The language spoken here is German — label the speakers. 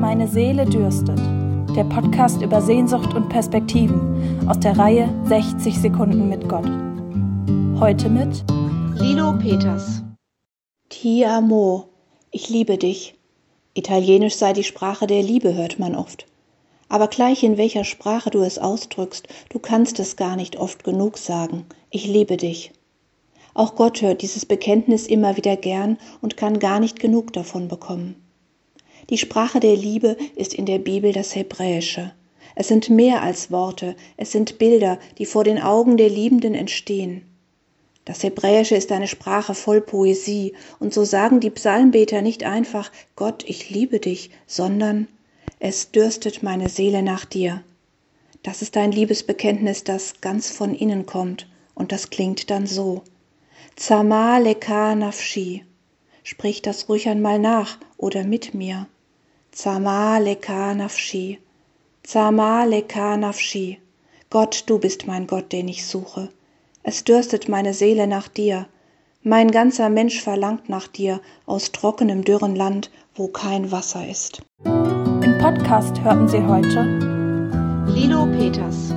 Speaker 1: Meine Seele dürstet. Der Podcast über Sehnsucht und Perspektiven aus der Reihe 60 Sekunden mit Gott. Heute mit
Speaker 2: Lilo Peters.
Speaker 3: Ti amo. Ich liebe dich. Italienisch sei die Sprache der Liebe, hört man oft. Aber gleich in welcher Sprache du es ausdrückst, du kannst es gar nicht oft genug sagen. Ich liebe dich. Auch Gott hört dieses Bekenntnis immer wieder gern und kann gar nicht genug davon bekommen. Die Sprache der Liebe ist in der Bibel das Hebräische. Es sind mehr als Worte, es sind Bilder, die vor den Augen der Liebenden entstehen. Das Hebräische ist eine Sprache voll Poesie, und so sagen die Psalmbeter nicht einfach Gott, ich liebe dich, sondern es dürstet meine Seele nach dir. Das ist ein Liebesbekenntnis, das ganz von innen kommt, und das klingt dann so. Zama leka nafshi. Sprich das ruhig einmal nach oder mit mir. Zama leka nafshi. Zama leka nafshi. Gott, du bist mein Gott, den ich suche. Es dürstet meine Seele nach dir. Mein ganzer Mensch verlangt nach dir aus trockenem, dürren Land, wo kein Wasser ist.
Speaker 1: Im Podcast hörten Sie heute
Speaker 2: Lilo Peters.